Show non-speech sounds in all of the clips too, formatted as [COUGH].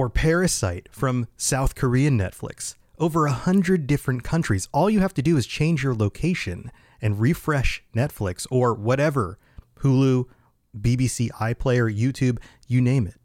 or Parasite from South Korean Netflix. Over a hundred different countries. All you have to do is change your location and refresh Netflix or whatever Hulu, BBC iPlayer, YouTube, you name it.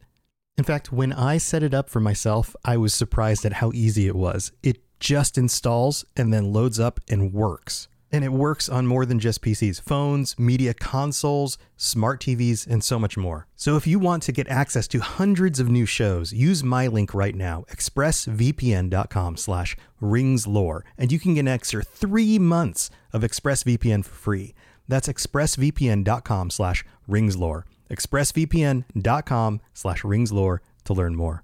In fact, when I set it up for myself, I was surprised at how easy it was. It just installs and then loads up and works. And it works on more than just PCs, phones, media consoles, smart TVs, and so much more. So if you want to get access to hundreds of new shows, use my link right now, expressvpn.com slash ringslore, and you can get an extra three months of ExpressVPN for free. That's expressvpn.com slash ringslore. expressvpn.com slash ringslore to learn more.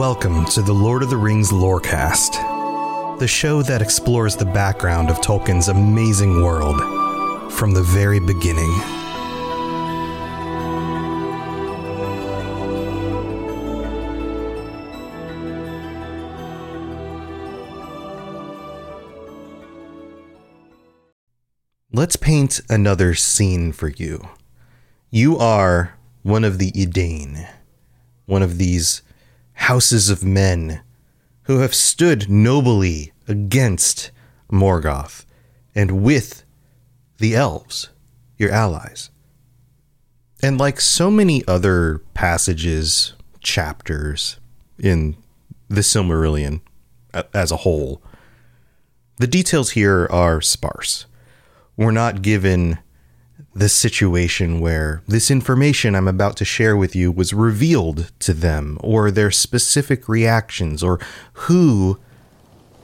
Welcome to the Lord of the Rings Lorecast, the show that explores the background of Tolkien's amazing world from the very beginning. Let's paint another scene for you. You are one of the Edain, one of these houses of men who have stood nobly against Morgoth and with the elves, your allies. And like so many other passages, chapters in the Silmarillion as a whole, the details here are sparse. We're not given the situation where this information I'm about to share with you was revealed to them, or their specific reactions, or who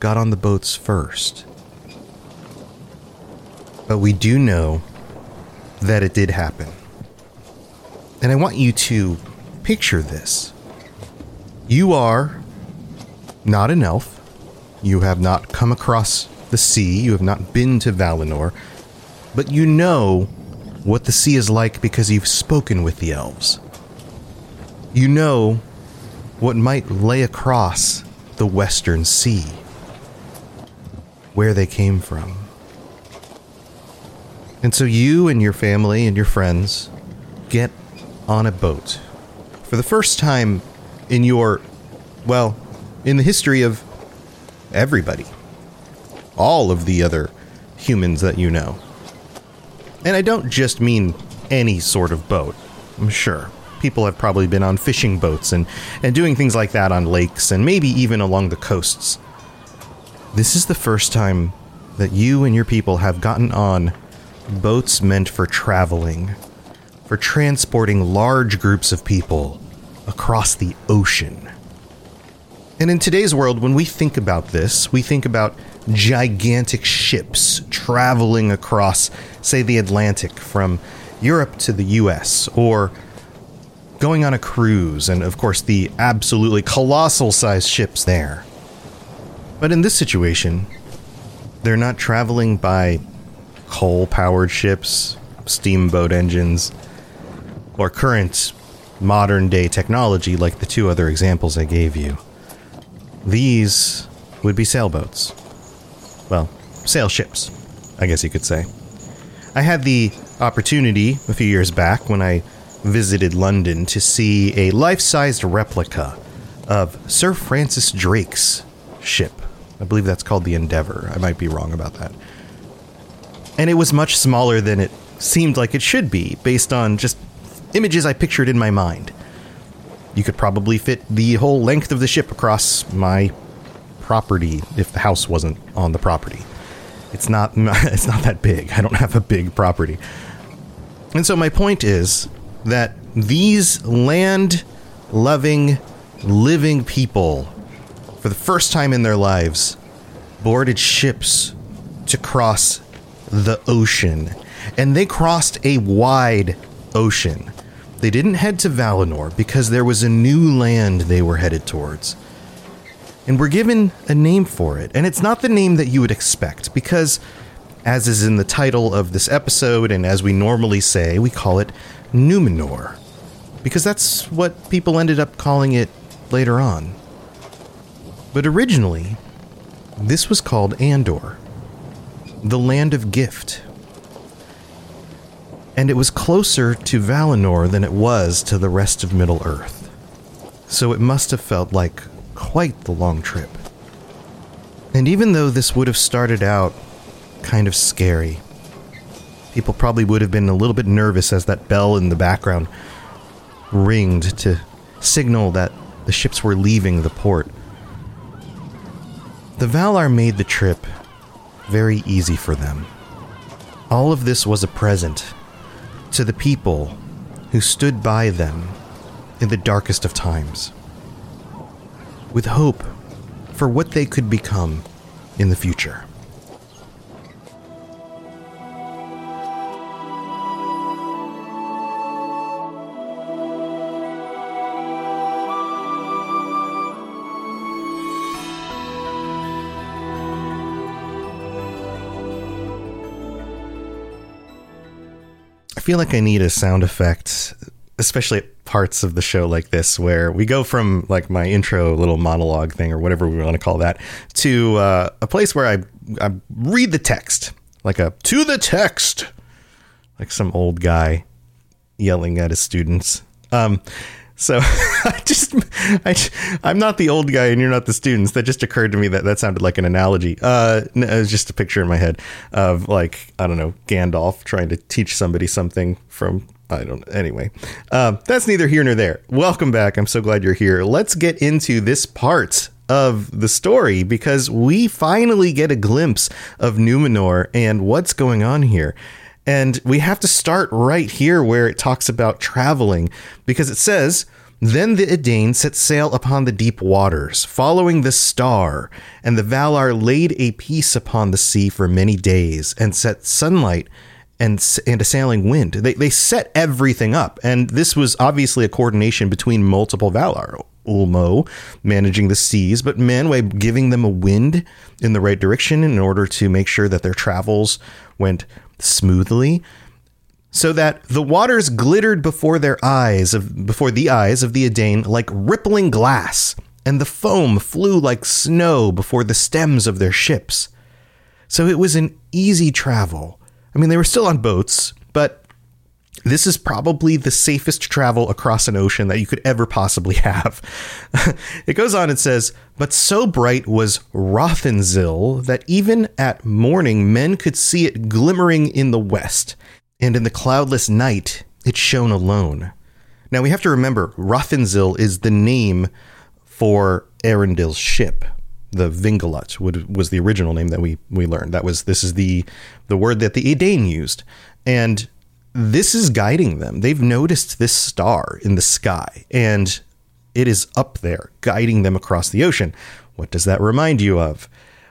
got on the boats first. But we do know that it did happen. And I want you to picture this. You are not an elf. You have not come across the sea. You have not been to Valinor. But you know what the sea is like because you've spoken with the elves. You know what might lay across the Western Sea, where they came from. And so you and your family and your friends get on a boat for the first time in your, well, in the history of everybody, all of the other humans that you know. And I don't just mean any sort of boat. I'm sure. People have probably been on fishing boats and, and doing things like that on lakes and maybe even along the coasts. This is the first time that you and your people have gotten on boats meant for traveling, for transporting large groups of people across the ocean. And in today's world, when we think about this, we think about gigantic ships traveling across, say, the Atlantic from Europe to the US, or going on a cruise, and of course, the absolutely colossal sized ships there. But in this situation, they're not traveling by coal powered ships, steamboat engines, or current modern day technology like the two other examples I gave you. These would be sailboats well, sail ships, I guess you could say. I had the opportunity a few years back when I visited London to see a life sized replica of Sir Francis Drake's ship. I believe that's called the Endeavour. I might be wrong about that. And it was much smaller than it seemed like it should be based on just images I pictured in my mind. You could probably fit the whole length of the ship across my property if the house wasn't on the property. It's not [LAUGHS] it's not that big. I don't have a big property. And so my point is that these land loving living people for the first time in their lives boarded ships to cross the ocean. And they crossed a wide ocean. They didn't head to Valinor because there was a new land they were headed towards. And we're given a name for it. And it's not the name that you would expect because, as is in the title of this episode, and as we normally say, we call it Numenor. Because that's what people ended up calling it later on. But originally, this was called Andor, the land of gift and it was closer to Valinor than it was to the rest of Middle Earth. So it must have felt like quite the long trip. And even though this would have started out kind of scary, people probably would have been a little bit nervous as that bell in the background ringed to signal that the ships were leaving the port. The Valar made the trip very easy for them. All of this was a present to the people who stood by them in the darkest of times, with hope for what they could become in the future. I feel like I need a sound effect, especially parts of the show like this, where we go from like my intro little monologue thing or whatever we want to call that to uh, a place where I, I read the text, like a to the text, like some old guy yelling at his students. Um, so [LAUGHS] I just, I, I'm not the old guy and you're not the students. That just occurred to me that that sounded like an analogy. Uh, it was just a picture in my head of like, I don't know, Gandalf trying to teach somebody something from, I don't Anyway, uh, that's neither here nor there. Welcome back. I'm so glad you're here. Let's get into this part of the story because we finally get a glimpse of Numenor and what's going on here. And we have to start right here where it talks about traveling because it says, Then the Edain set sail upon the deep waters, following the star, and the Valar laid a peace upon the sea for many days, and set sunlight and, and a sailing wind. They, they set everything up, and this was obviously a coordination between multiple Valar. Ulmo managing the seas, but Manwë giving them a wind in the right direction in order to make sure that their travels went smoothly so that the waters glittered before their eyes of before the eyes of the Edain like rippling glass, and the foam flew like snow before the stems of their ships. So it was an easy travel. I mean, they were still on boats, but this is probably the safest travel across an ocean that you could ever possibly [LAUGHS] have. it goes on and says, But so bright was Rothinzil that even at morning men could see it glimmering in the west, and in the cloudless night it shone alone. Now we have to remember, Rothinzil is the name for Eärendil's ship. The Vingilot was the original name that we, we learned. That was this is the the word that the Edain used. And this is guiding them. They've noticed this star in the sky and it is up there guiding them across the ocean. What does that remind you of?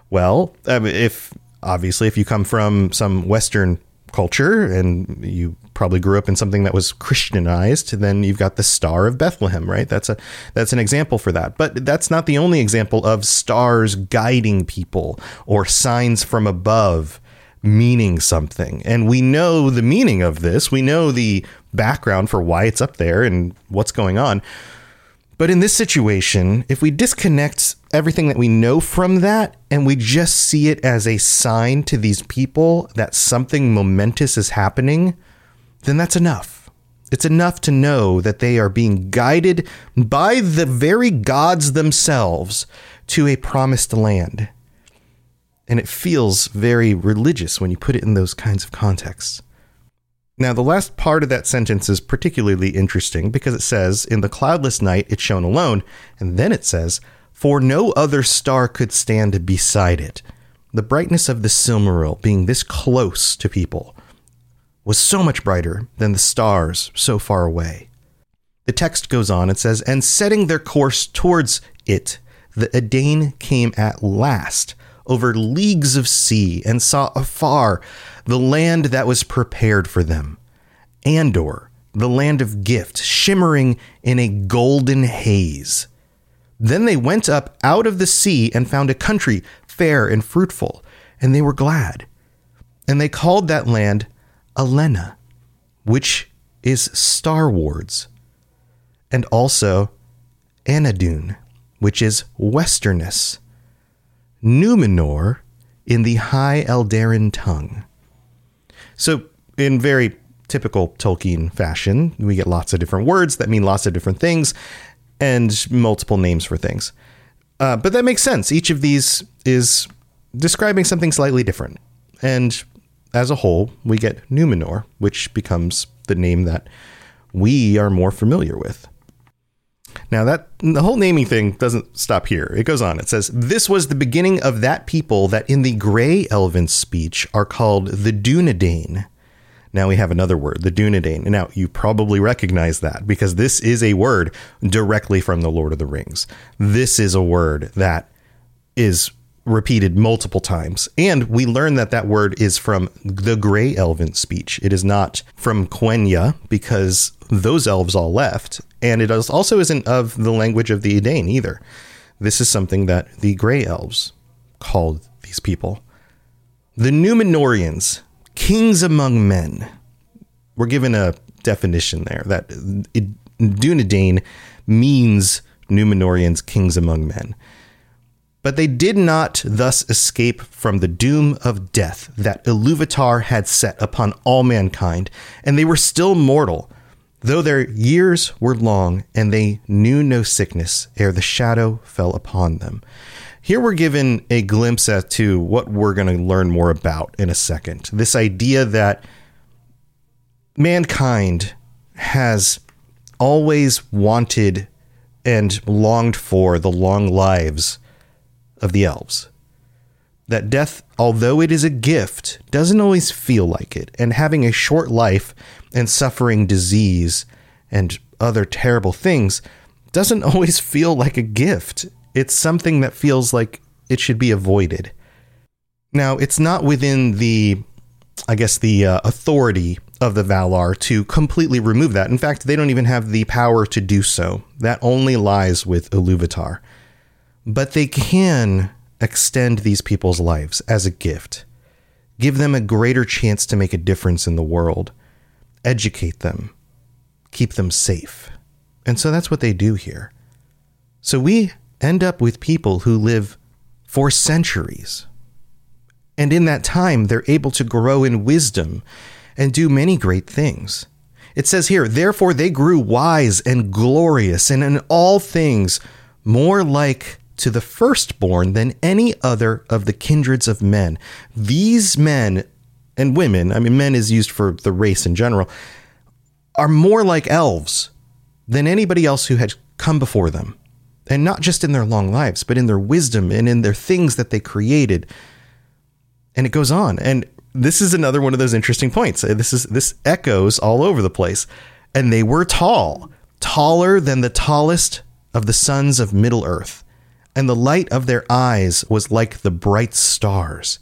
Well, um, if obviously if you come from some Western culture and you probably grew up in something that was Christianized, then you've got the Star of Bethlehem, right? That's a that's an example for that. But that's not the only example of stars guiding people or signs from above meaning something. And we know the meaning of this. We know the background for why it's up there and what's going on. But in this situation, if we disconnect everything that we know from that and we just see it as a sign to these people that something momentous is happening, then that's enough. It's enough to know that they are being guided by the very gods themselves to a promised land and it feels very religious when you put it in those kinds of contexts. Now, the last part of that sentence is particularly interesting because it says, In the cloudless night it shone alone, and then it says, For no other star could stand beside it. The brightness of the Silmaril being this close to people was so much brighter than the stars so far away. The text goes on and says, And setting their course towards it, the Edain came at last over leagues of sea and saw afar the land that was prepared for them. Andor, the land of gift, shimmering in a golden haze. Then they went up out of the sea and found a country fair and fruitful, and they were glad. And they called that land Elenna, which is Star Wards, and also Anadune, which is Westerness, Numenor in the High Eldarin tongue. So, in very typical Tolkien fashion, we get lots of different words that mean lots of different things and multiple names for things. Uh, but that makes sense. Each of these is describing something slightly different. And as a whole, we get Numenor, which becomes the name that we are more familiar with. Now that the whole naming thing doesn't stop here. It goes on. It says, This was the beginning of that people that in the Grey Elven speech are called the Dunedain. Now we have another word, the Dunedain. Now you probably recognize that because this is a word directly from the Lord of the Rings. This is a word that is repeated multiple times. And we learn that that word is from the Grey Elven speech. It is not from Quenya because those elves all left. And it also isn't of the language of the Edain either. This is something that the Grey Elves called these people. The Numenoreans, kings among men. We're given a definition there that Dunedain means Numenoreans, kings among men. But they did not thus escape from the doom of death that Iluvatar had set upon all mankind, and they were still mortal, though their years were long, and they knew no sickness ere the shadow fell upon them. Here we're given a glimpse as to what we're going to learn more about in a second. This idea that mankind has always wanted and longed for the long lives of the elves. That death, although it is a gift, doesn't always feel like it, and having a short life and suffering disease and other terrible things doesn't [LAUGHS] always feel like a gift. It's something that feels like it should be avoided. Now, it's not within the, I guess, the uh, authority of the Valar to completely remove that. In fact, they don't even have the power to do so. That only lies with Iluvatar. But they can extend these people's lives as a gift, give them a greater chance to make a difference in the world, educate them, keep them safe. And so that's what they do here. So we end up with people who live for centuries. And in that time, they're able to grow in wisdom and do many great things. It says here, therefore they grew wise and glorious, and in all things more like to the firstborn than any other of the kindreds of men. These men and women, I mean, men is used for the race in general, are more like elves than anybody else who had come before them. And not just in their long lives, but in their wisdom and in their things that they created. And it goes on. And this is another one of those interesting points. Uh, this is this echoes all over the place. And they were tall, taller than the tallest of the sons of Middle Earth and the light of their eyes was like the bright stars.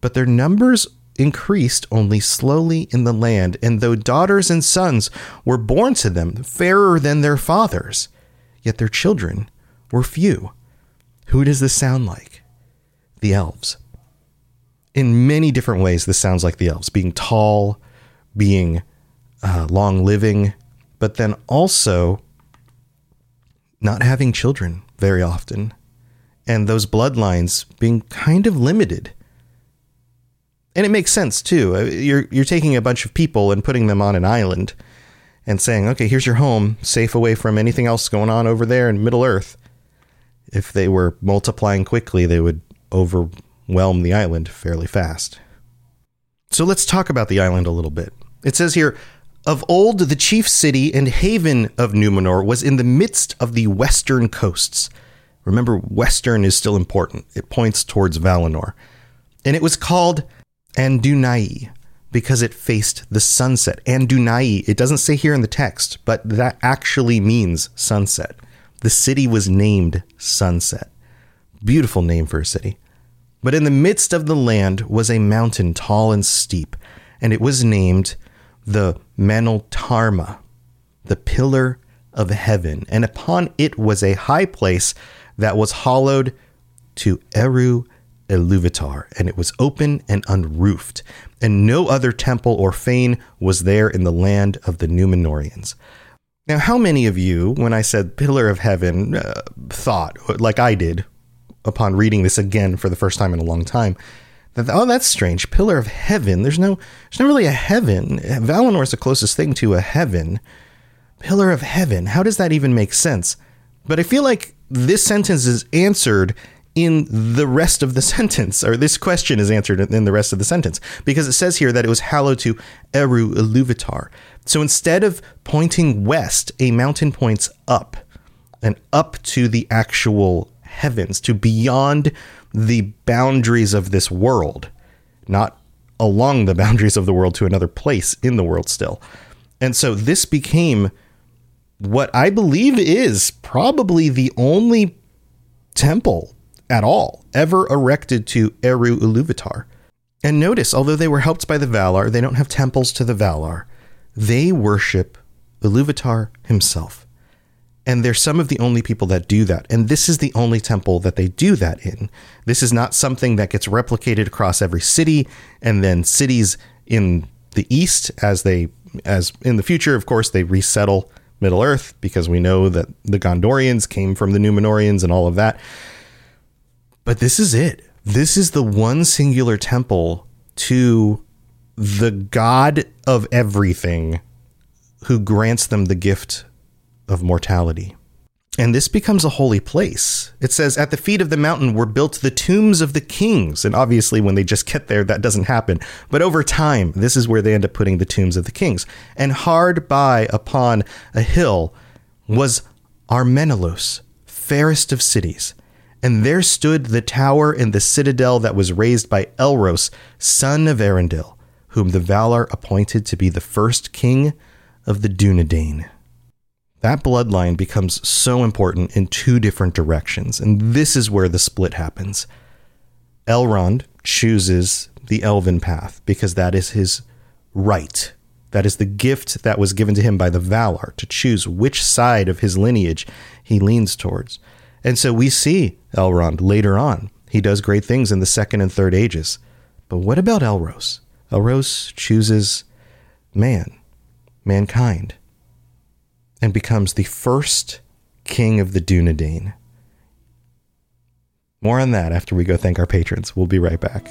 But their numbers increased only slowly in the land, and though daughters and sons were born to them, fairer than their fathers, yet their children were few. Who does this sound like? The elves. In many different ways, this sounds like the elves being tall, being uh, long living, but then also not having children very often and those bloodlines being kind of limited. And it makes sense too. Uh, you're you're taking a bunch of people and putting them on an island and saying, "Okay, here's your home, safe away from anything else going on over there in Middle Earth." If they were multiplying quickly, they would overwhelm the island fairly fast. So let's talk about the island a little bit. It says here, of old, the chief city and haven of Numenor was in the midst of the western coasts. Remember, western is still important. It points towards Valinor. And it was called Andunie because it faced the sunset. Andunie, it doesn't say here in the text, but that actually means sunset. The city was named Sunset. Beautiful name for a city. But in the midst of the land was a mountain tall and steep, and it was named the Meneltarma, the pillar of heaven. And upon it was a high place that was hollowed to Eru Iluvatar, and it was open and unroofed, and no other temple or fane was there in the land of the Numenoreans. Now, how many of you, when I said pillar of heaven, uh, thought, like I did, upon reading this again for the first time in a long time, that oh, that's strange. Pillar of heaven. There's no, there's not really a heaven. Valinor is the closest thing to a heaven. Pillar of heaven. How does that even make sense? But I feel like this sentence is answered in the rest of the [LAUGHS] sentence, or this question is answered in the rest of the sentence, because it says here that it was hallowed to Eru Iluvatar. So instead of pointing west, a mountain points up, and up to the actual heavens, to beyond the boundaries of this world, not along the boundaries of the world to another place in the world still. And so this became what I believe is probably the only temple at all ever erected to Eru Iluvatar. And notice, although they were helped by the Valar, they don't have temples to the Valar. They worship Iluvatar himself. And they're some of the only people that do that. And this is the only temple that they do that in. This is not something that gets replicated across every city and then cities in the east as they as in the future of course they resettle Middle Earth because we know that the Gondorians came from the Numenoreans and all of that. But this is it. This is the one singular temple to the God of everything who grants them the gift of mortality. And this becomes a holy place. It says, At the feet of the mountain were built the tombs of the kings. And obviously, when they just get there, that doesn't happen. But over time, this is where they end up putting the tombs of the kings. And hard by upon a hill was Armenelos, fairest of cities. And there stood the tower and the citadel that was raised by Elros, son of Eärendil, whom the Valar appointed to be the first king of the Dunedain. That bloodline becomes so important in two different directions, and this is where the split happens. Elrond chooses the elven path because that is his right. That is the gift that was given to him by the Valar to choose which side of his lineage he leans towards. And so we see Elrond later on. He does great things in the second and third ages. But what about Elros? Elros chooses man, mankind and becomes the first king of the Dunedain. More on that after we go thank our patrons. We'll be right back.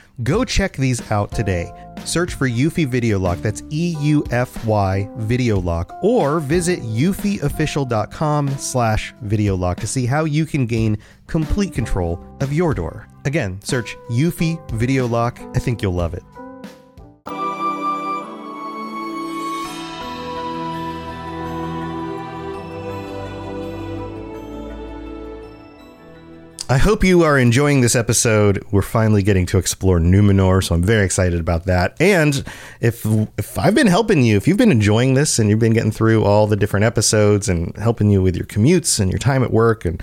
Go check these out today. Search for Eufy Video Lock, that's E U F Y Video Lock, or visit eufyofficial.com slash video lock to see how you can gain complete control of your door. Again, search Eufy Video Lock. I think you'll love it. I hope you are enjoying this episode. We're finally getting to explore Numenor, so I'm very excited about that. And if if I've been helping you, if you've been enjoying this and you've been getting through all the different episodes and helping you with your commutes and your time at work and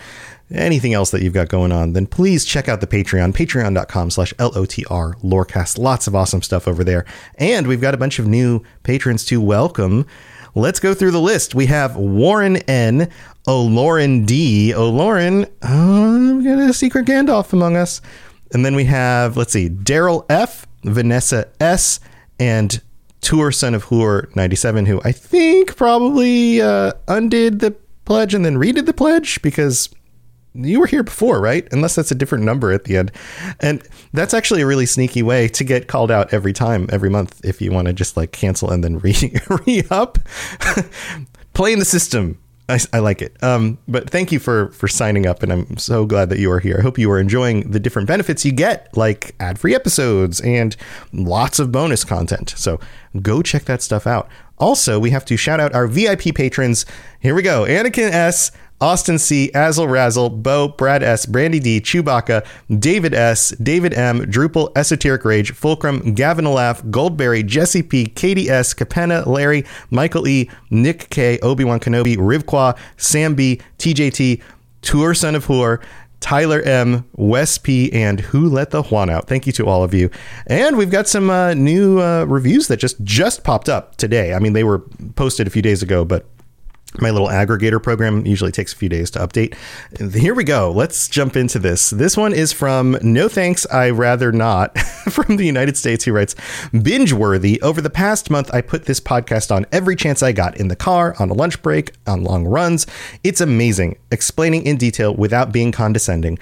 anything else that you've got going on, then please check out the Patreon, patreon.com slash L-O-T-R, Lorecast. Lots of awesome stuff over there. And we've got a bunch of new patrons to welcome. Let's go through the list. We have Warren N, O'Lauren D, O'Lauren, uh, we got a secret Gandalf among us. And then we have, let's see, Daryl F, Vanessa S, and Tuor Son of Huor 97, who I think probably uh, undid the pledge and then redid the pledge because you were here before, right? Unless that's a different number at the end. And that's actually a really sneaky way to get called out every time, every month, if you want to just like cancel and then re, [LAUGHS] re up. Playing the system. I, I like it. Um, but thank you for for signing up, and I'm so glad that you are here. I hope you are enjoying the different benefits you get, like ad free episodes and lots of bonus content. So go check that stuff out. Also, we have to shout out our VIP patrons. Here we go Anakin S., Austin C., Azel Razzle, Bo, Brad S., Brandy D., Chewbacca, David S., David M., Drupal, Esoteric Rage, Fulcrum, Gavin Laugh, Goldberry, Jesse P., Katie S., Capenna, Larry, Michael E., Nick K., Obi-Wan Kenobi, Rivqua, Sam B., TJT, Tuor Son of Huor, Tyler M, Wes P, and Who Let the Juan Out. Thank you to all of you. And we've got some uh, new uh, reviews that just just popped up today. I mean, they were posted a few days ago, but my little aggregator program usually takes a few days to update. Here we go. Let's jump into this. This one is from No Thanks, I Rather Not [LAUGHS] from the United States. He writes Binge worthy. Over the past month, I put this podcast on every chance I got in the car, on a lunch break, on long runs. It's amazing, explaining in detail without being condescending.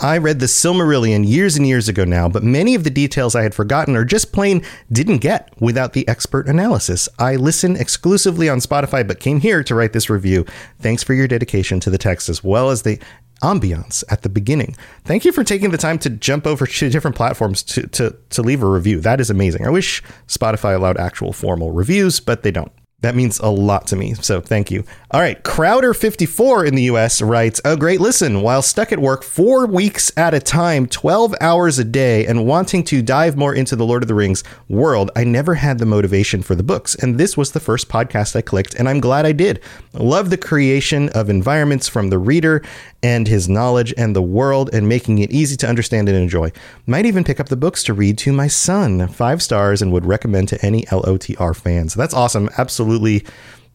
I read the Silmarillion years and years ago now, but many of the details I had forgotten or just plain didn't get without the expert analysis. I listen exclusively on Spotify, but came here to write this review. Thanks for your dedication to the text as well as the ambiance at the beginning. Thank you for taking the time to jump over to different platforms to, to, to leave a review. That is amazing. I wish Spotify allowed actual formal reviews, but they don't. That means a lot to me. So thank you. All right. Crowder54 in the US writes A great listen. While stuck at work four weeks at a time, 12 hours a day, and wanting to dive more into the Lord of the Rings world, I never had the motivation for the books. And this was the first podcast I clicked, and I'm glad I did. Love the creation of environments from the reader and his knowledge and the world and making it easy to understand and enjoy. Might even pick up the books to read to my son. Five stars and would recommend to any LOTR fans. That's awesome. Absolutely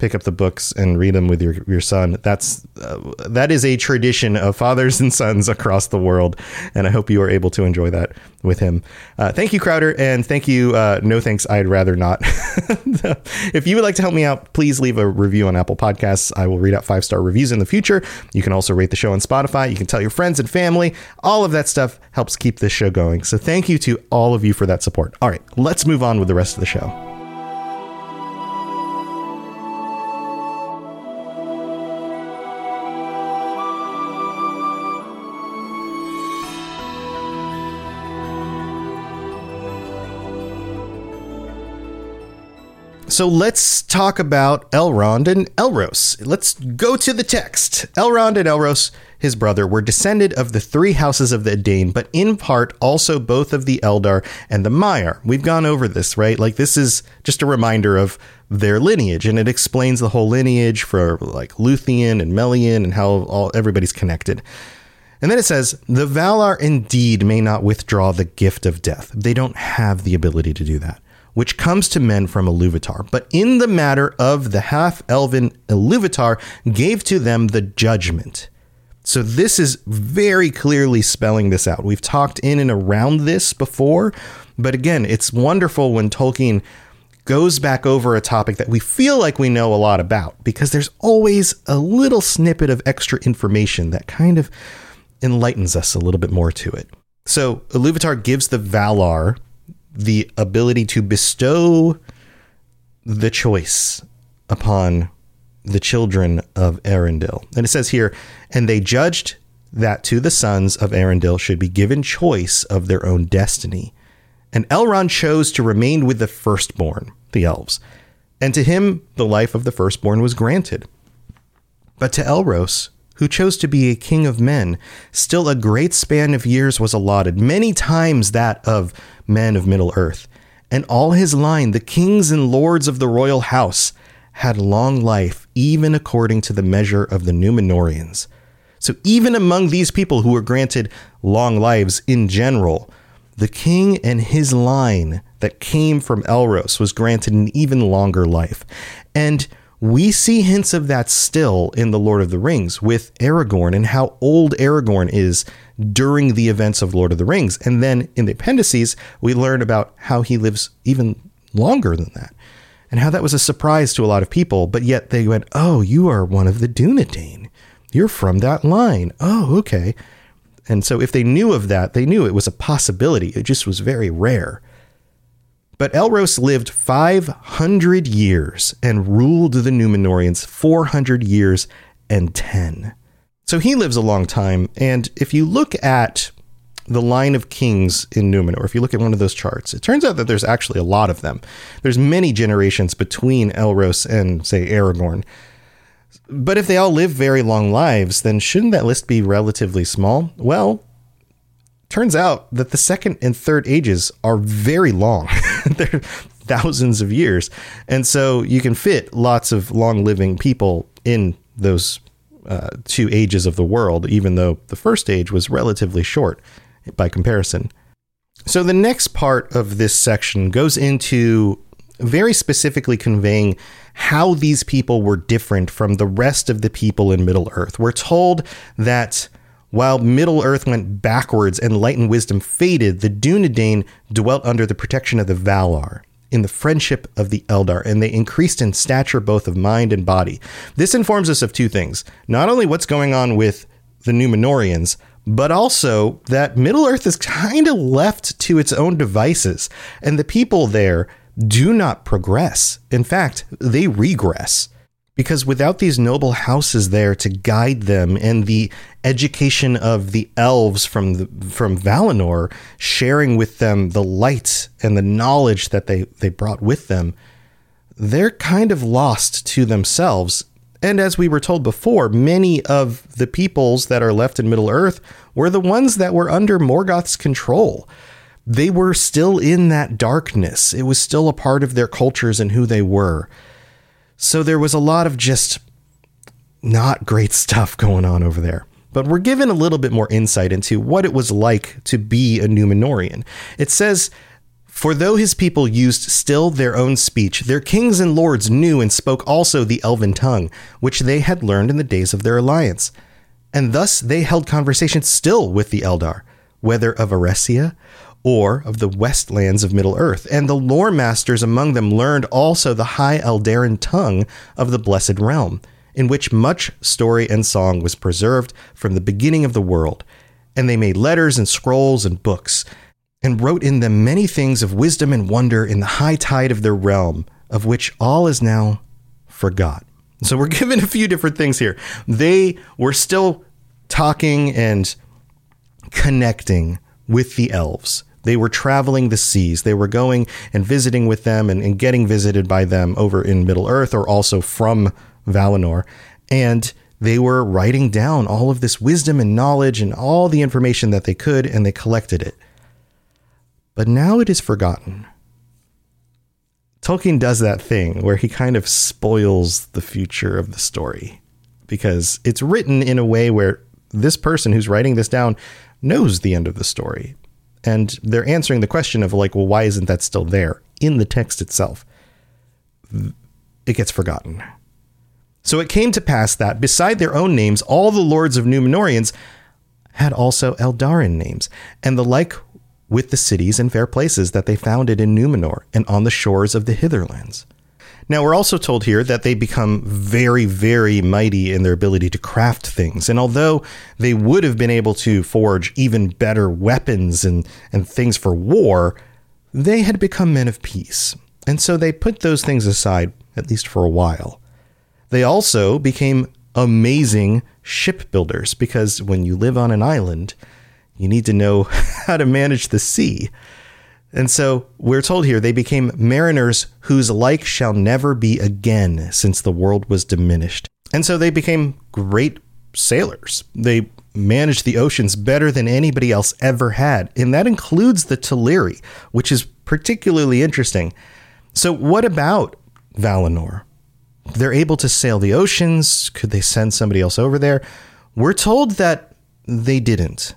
pick up the books and read them with your, your son. That's uh, that is a tradition of fathers and sons across the world, and I hope you are able to enjoy that with him. Uh, thank you, Crowder, and thank you. Uh, no thanks, I'd rather not. [LAUGHS] if you would like to help me out, please leave a review on Apple Podcasts. I will read out five star reviews in the future. You can also rate the show on Spotify. You can tell your friends and family. All of that stuff helps keep this show going. So thank you to all of you for that support. All right, let's move on with the rest of the show. So let's talk about Elrond and Elros. Let's go to the text. Elrond and Elros, his brother, were descended of the three houses of the Edain, but in part also both of the Eldar and the Maiar. We've gone over this, right? Like this is just a reminder of their lineage, and it explains the whole lineage for like Luthien and Melian and how all everybody's connected. And then it says, The Valar indeed may not withdraw the gift of death. They don't have the ability to do that which comes to men from Iluvatar. But in the matter of the half elven Iluvatar, gave to them the judgment. So this is very clearly spelling this out. We've talked in and around this before, but again, it's wonderful when Tolkien goes back over a topic that we feel like we know a lot about because there's always a little snippet of extra information that kind of enlightens us a little bit more to it. So Iluvatar gives the Valar the ability to bestow the choice upon the children of Eärendil. And it says here, and they judged that to the sons of Eärendil should be given choice of their own destiny. And Elrond chose to remain with the firstborn, the elves, and to him the life of the firstborn was granted. But to Elros, who chose to be a king of men, still a great span of years was allotted, many times that of men of Middle Earth. And all his line, the kings and lords of the royal house, had long life, even according to the measure of the Numenoreans. So, even among these people who were granted long lives in general, the king and his line that came from Elros was granted an even longer life. And we see hints of that still in The Lord of the Rings with Aragorn and how old Aragorn is during the events of Lord of the Rings. And then in the appendices, we learn about how he lives even longer than that and how that was a surprise to a lot of people. But yet they went, Oh, you are one of the Dunedain. You're from that line. Oh, okay. And so if they knew of that, they knew it was a possibility. It just was very rare. But Elros lived 500 years and ruled the Numenoreans 400 years and 10. So he lives a long time. And if you look at the line of kings in Numenor, if you look at one of those charts, it turns out that there's actually a lot of them. There's many generations between Elros and, say, Aragorn. But if they all live very long lives, then shouldn't that list be relatively small? Well, turns out that the second and third ages are very long. [LAUGHS] They're thousands of years. And so you can fit lots of long living people in those uh, two ages of the world, even though the first age was relatively short by comparison. So the next part of this section goes into very specifically conveying how these people were different from the rest of the people in Middle Earth. We're told that while Middle Earth went backwards and light and wisdom faded, the Dunedain dwelt under the protection of the Valar in the friendship of the Eldar, and they increased in stature both of mind and body. This informs us of two things not only what's going on with the Numenoreans, but also that Middle Earth is kind of left to its own devices, and the people there do not progress. In fact, they regress. Because without these noble houses there to guide them and the education of the elves from the, from Valinor sharing with them the light and the knowledge that they, they brought with them, they're kind of lost to themselves. And as we were told before, many of the peoples that are left in Middle Earth were the ones that were under Morgoth's control they were still in that darkness. It was still a part of their cultures and who they were. So there was a lot of just not great stuff going on over there. But we're given a little bit more insight into what it was like to be a Numenorean. It says, For though his people used still their own speech, their kings and lords knew and spoke also the elven tongue, which they had learned in the days of their alliance. And thus they held conversation still with the Eldar, whether of Eressea or of the westlands of Middle Earth, and the lore masters among them learned also the high Eldarin tongue of the Blessed Realm, in which much story and song was preserved from the beginning of the world. And they made letters and scrolls and books, and wrote in them many things of wisdom and wonder in the high tide of their realm, of which all is now forgot. So we're [LAUGHS] given a few different things here. They were still talking and connecting with the elves they were traveling the seas. They were going and visiting with them and, and getting visited by them over in Middle Earth or also from Valinor. And they were writing down all of this wisdom and knowledge and all the information that they could, and they collected it. But now it is forgotten. Tolkien does that thing where he kind of spoils the future of the story because it's written in a way where this person who's writing this down knows the end of the story, and they're answering the question of like, well, why isn't that still there in the text itself? It gets forgotten. So it came to pass that, beside their own names, all the lords of Numenoreans had also Eldarin names, and the like with the cities and fair places that they founded in Numenor and on the shores of the Hitherlands. Now, we're also told here that they become very, very mighty in their ability to craft things. And although they would have been able to forge even better weapons and, and things for war, they had become men of peace. And so they put those things aside, at least for a while. They also became amazing shipbuilders because when you live on an island, you need to know [LAUGHS] how to manage the sea. And so we're told here they became mariners whose like shall never be again since the world was diminished. And so they became great sailors. They managed the oceans better than anybody else ever had, and that includes the Teleri, which is particularly interesting. So, what about Valinor? They're able to sail the oceans. Could they send somebody else over there? We're told that they didn't.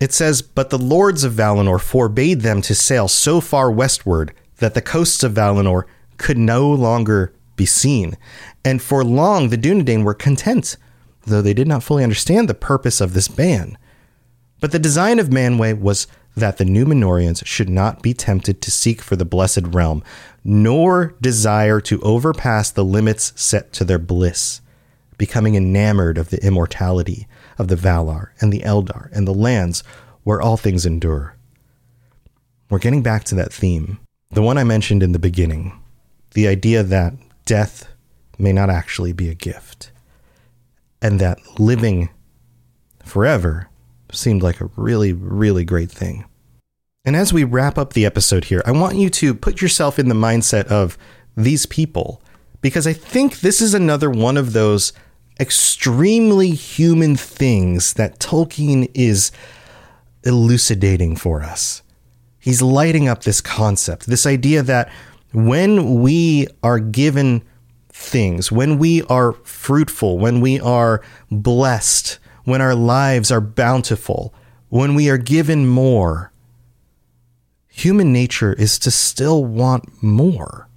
It says, But the lords of Valinor forbade them to sail so far westward that the coasts of Valinor could no longer be seen. And for long, the Dunedain were content, though they did not fully understand the purpose of this ban. But the design of Manwë was that the Numenoreans should not be tempted to seek for the blessed realm, nor desire to overpass the limits set to their bliss, becoming enamored of the immortality of the Valar and the Eldar and the lands where all things endure. We're getting back to that theme, the one I mentioned in the beginning the idea that death may not actually be a gift, and that living forever seemed like a really, really great thing. And as we wrap up the episode here, I want you to put yourself in the mindset of these people, because I think this is another one of those extremely human things that Tolkien is elucidating for us. He's lighting up this concept, this idea that when we are given things, when we are fruitful, when we are blessed, when our lives are bountiful, when we are given more, human nature is to still want more.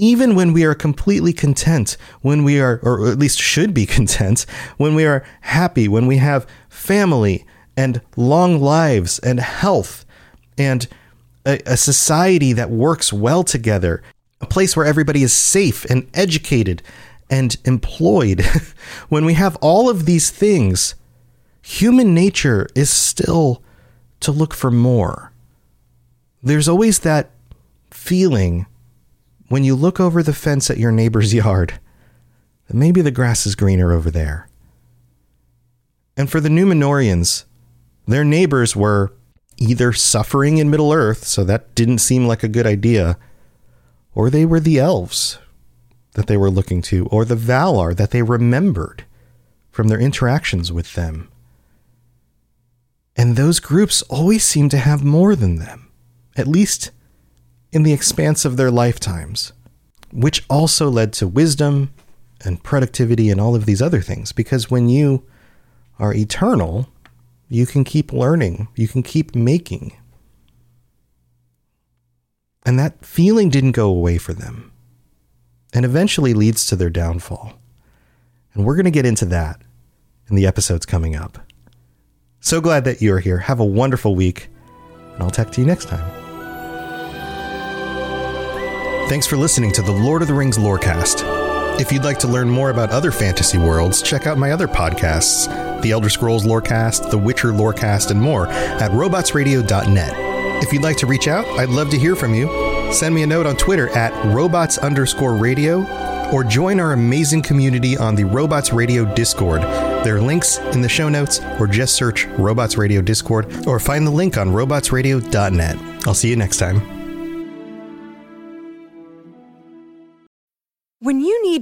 Even when we are completely content, when we are, or at least should be [LAUGHS] content, when we are happy, when we have family and long lives and health and a, a society that works well together, a place where everybody is safe and educated and employed, [LAUGHS] when we have all of these things, human nature is still to look for more. There's always that feeling when you look over the fence at your neighbor's [LAUGHS] yard maybe the grass is greener over there. And for the Numenoreans, their neighbors were either suffering in Middle Earth, so that didn't seem like a good idea, or they were the elves that they were looking to, or the Valar that they remembered from their interactions with them. And those groups always seem to have more than them, at least in the expanse of their lifetimes, which also led to wisdom and productivity and all of these other things. Because when you are eternal, you can keep learning, you can keep making. And that feeling didn't go away for them and eventually leads to their downfall. And we're going to get into that in the episodes coming up. So glad that you're here. Have a wonderful week, and I'll talk to you next time. Thanks for listening to the Lord of the Rings Lorecast. If you'd like to learn more about other fantasy worlds, check out my other podcasts, The Elder Scrolls Lorecast, The Witcher Lorecast, and more at robotsradio.net. If you'd like to reach out, I'd love to hear from you. Send me a note on Twitter at robots underscore radio or join our amazing community on the Robots Radio Discord. There are links in the show notes, or just search Robots Radio Discord, or find the link on robotsradio.net. I'll see you next time.